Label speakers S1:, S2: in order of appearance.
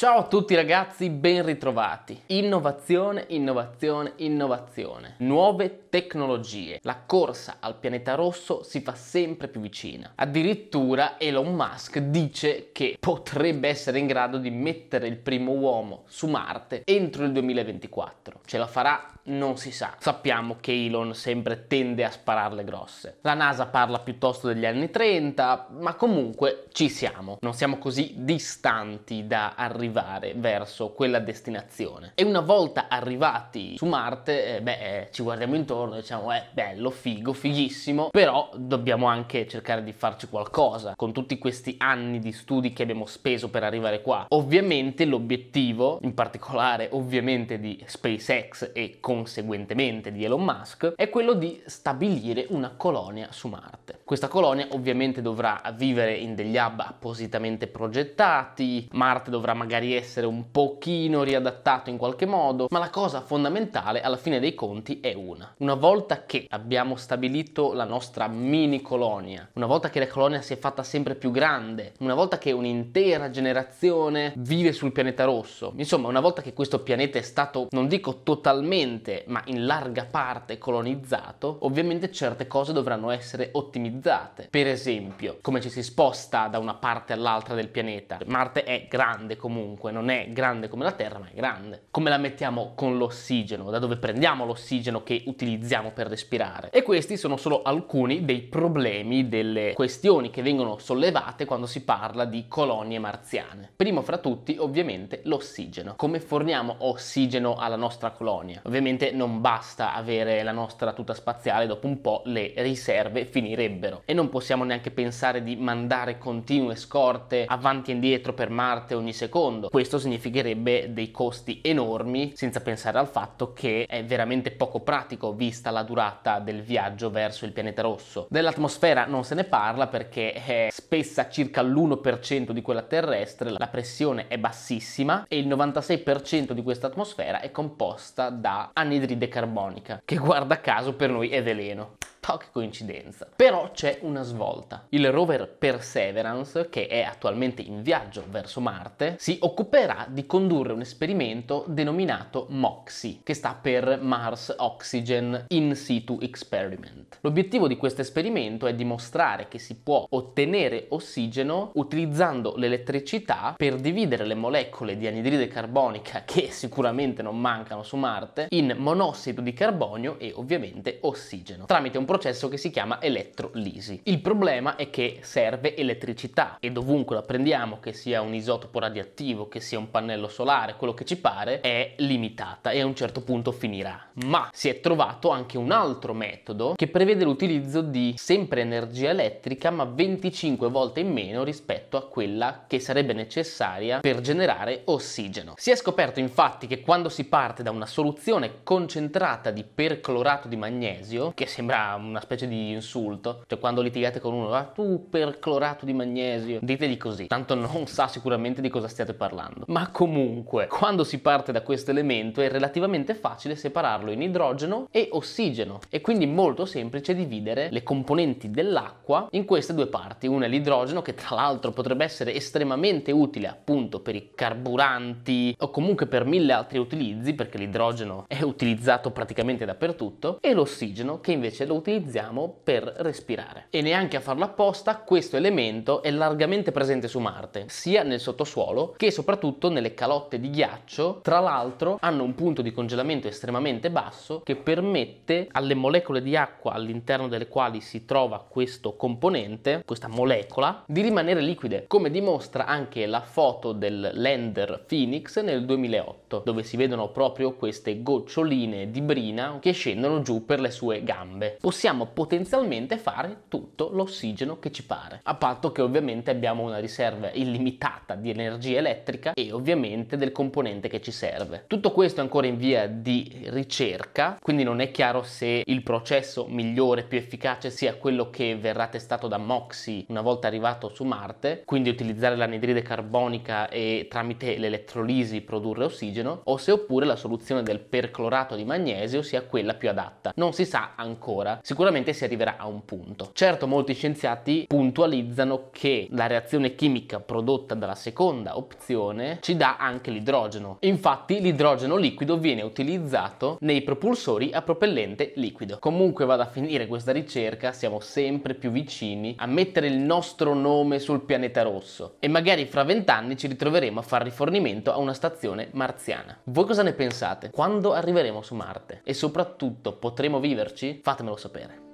S1: Ciao a tutti ragazzi, ben ritrovati. Innovazione, innovazione, innovazione. Nuove tecnologie. La corsa al pianeta rosso si fa sempre più vicina. Addirittura Elon Musk dice che potrebbe essere in grado di mettere il primo uomo su Marte entro il 2024. Ce la farà? Non si sa. Sappiamo che Elon sempre tende a spararle grosse. La NASA parla piuttosto degli anni 30, ma comunque ci siamo. Non siamo così distanti da arrivare verso quella destinazione. E una volta arrivati su Marte, eh, beh, eh, ci guardiamo intorno e diciamo, eh, bello, figo, fighissimo, però dobbiamo anche cercare di farci qualcosa con tutti questi anni di studi che abbiamo speso per arrivare qua. Ovviamente l'obiettivo, in particolare ovviamente di SpaceX e conseguentemente di Elon Musk, è quello di stabilire una colonia su Marte. Questa colonia ovviamente dovrà vivere in degli hub appositamente progettati, Marte dovrà magari essere un pochino riadattato in qualche modo, ma la cosa fondamentale alla fine dei conti è una. Una volta che abbiamo stabilito la nostra mini colonia, una volta che la colonia si è fatta sempre più grande, una volta che un'intera generazione vive sul pianeta rosso, insomma una volta che questo pianeta è stato, non dico totalmente, ma in larga parte colonizzato, ovviamente certe cose dovranno essere ottimizzate. Per esempio, come ci si sposta da una parte all'altra del pianeta. Marte è grande comunque non è grande come la Terra, ma è grande. Come la mettiamo con l'ossigeno? Da dove prendiamo l'ossigeno che utilizziamo per respirare? E questi sono solo alcuni dei problemi, delle questioni che vengono sollevate quando si parla di colonie marziane. Primo fra tutti, ovviamente, l'ossigeno. Come forniamo ossigeno alla nostra colonia? Ovviamente non basta avere la nostra tuta spaziale, dopo un po' le riserve finirebbero e non possiamo neanche pensare di mandare continue scorte avanti e indietro per Marte ogni secondo. Questo significherebbe dei costi enormi, senza pensare al fatto che è veramente poco pratico vista la durata del viaggio verso il pianeta rosso. Dell'atmosfera non se ne parla perché è spessa circa l'1% di quella terrestre, la pressione è bassissima e il 96% di questa atmosfera è composta da anidride carbonica, che guarda caso per noi è veleno. Che coincidenza. Però c'è una svolta. Il rover Perseverance, che è attualmente in viaggio verso Marte, si occuperà di condurre un esperimento denominato MOXIE, che sta per Mars Oxygen In Situ Experiment. L'obiettivo di questo esperimento è dimostrare che si può ottenere ossigeno utilizzando l'elettricità per dividere le molecole di anidride carbonica, che sicuramente non mancano su Marte, in monossido di carbonio e ovviamente ossigeno, tramite un processo processo che si chiama elettrolisi. Il problema è che serve elettricità e dovunque la prendiamo, che sia un isotopo radioattivo, che sia un pannello solare, quello che ci pare, è limitata e a un certo punto finirà. Ma si è trovato anche un altro metodo che prevede l'utilizzo di sempre energia elettrica ma 25 volte in meno rispetto a quella che sarebbe necessaria per generare ossigeno. Si è scoperto infatti che quando si parte da una soluzione concentrata di perclorato di magnesio, che sembra una specie di insulto. Cioè quando litigate con uno, ah tu per clorato di magnesio, ditegli così, tanto non sa sicuramente di cosa stiate parlando. Ma comunque, quando si parte da questo elemento è relativamente facile separarlo in idrogeno e ossigeno e quindi molto semplice dividere le componenti dell'acqua in queste due parti. Una è l'idrogeno che tra l'altro potrebbe essere estremamente utile appunto per i carburanti o comunque per mille altri utilizzi perché l'idrogeno è utilizzato praticamente dappertutto e l'ossigeno che invece lo utilizza utilizziamo per respirare. E neanche a farlo apposta, questo elemento è largamente presente su Marte, sia nel sottosuolo che soprattutto nelle calotte di ghiaccio. Tra l'altro hanno un punto di congelamento estremamente basso che permette alle molecole di acqua all'interno delle quali si trova questo componente, questa molecola, di rimanere liquide, come dimostra anche la foto del lander Phoenix nel 2008, dove si vedono proprio queste goccioline di brina che scendono giù per le sue gambe. Possiamo possiamo potenzialmente fare tutto l'ossigeno che ci pare, a patto che ovviamente abbiamo una riserva illimitata di energia elettrica e ovviamente del componente che ci serve. Tutto questo è ancora in via di ricerca, quindi non è chiaro se il processo migliore, più efficace sia quello che verrà testato da Moxie una volta arrivato su Marte, quindi utilizzare l'anidride carbonica e tramite l'elettrolisi produrre ossigeno, o se oppure la soluzione del perclorato di magnesio sia quella più adatta. Non si sa ancora sicuramente si arriverà a un punto. Certo, molti scienziati puntualizzano che la reazione chimica prodotta dalla seconda opzione ci dà anche l'idrogeno. Infatti l'idrogeno liquido viene utilizzato nei propulsori a propellente liquido. Comunque vada a finire questa ricerca, siamo sempre più vicini a mettere il nostro nome sul pianeta rosso e magari fra vent'anni ci ritroveremo a fare rifornimento a una stazione marziana. Voi cosa ne pensate? Quando arriveremo su Marte? E soprattutto potremo viverci? Fatemelo sapere. Pérez.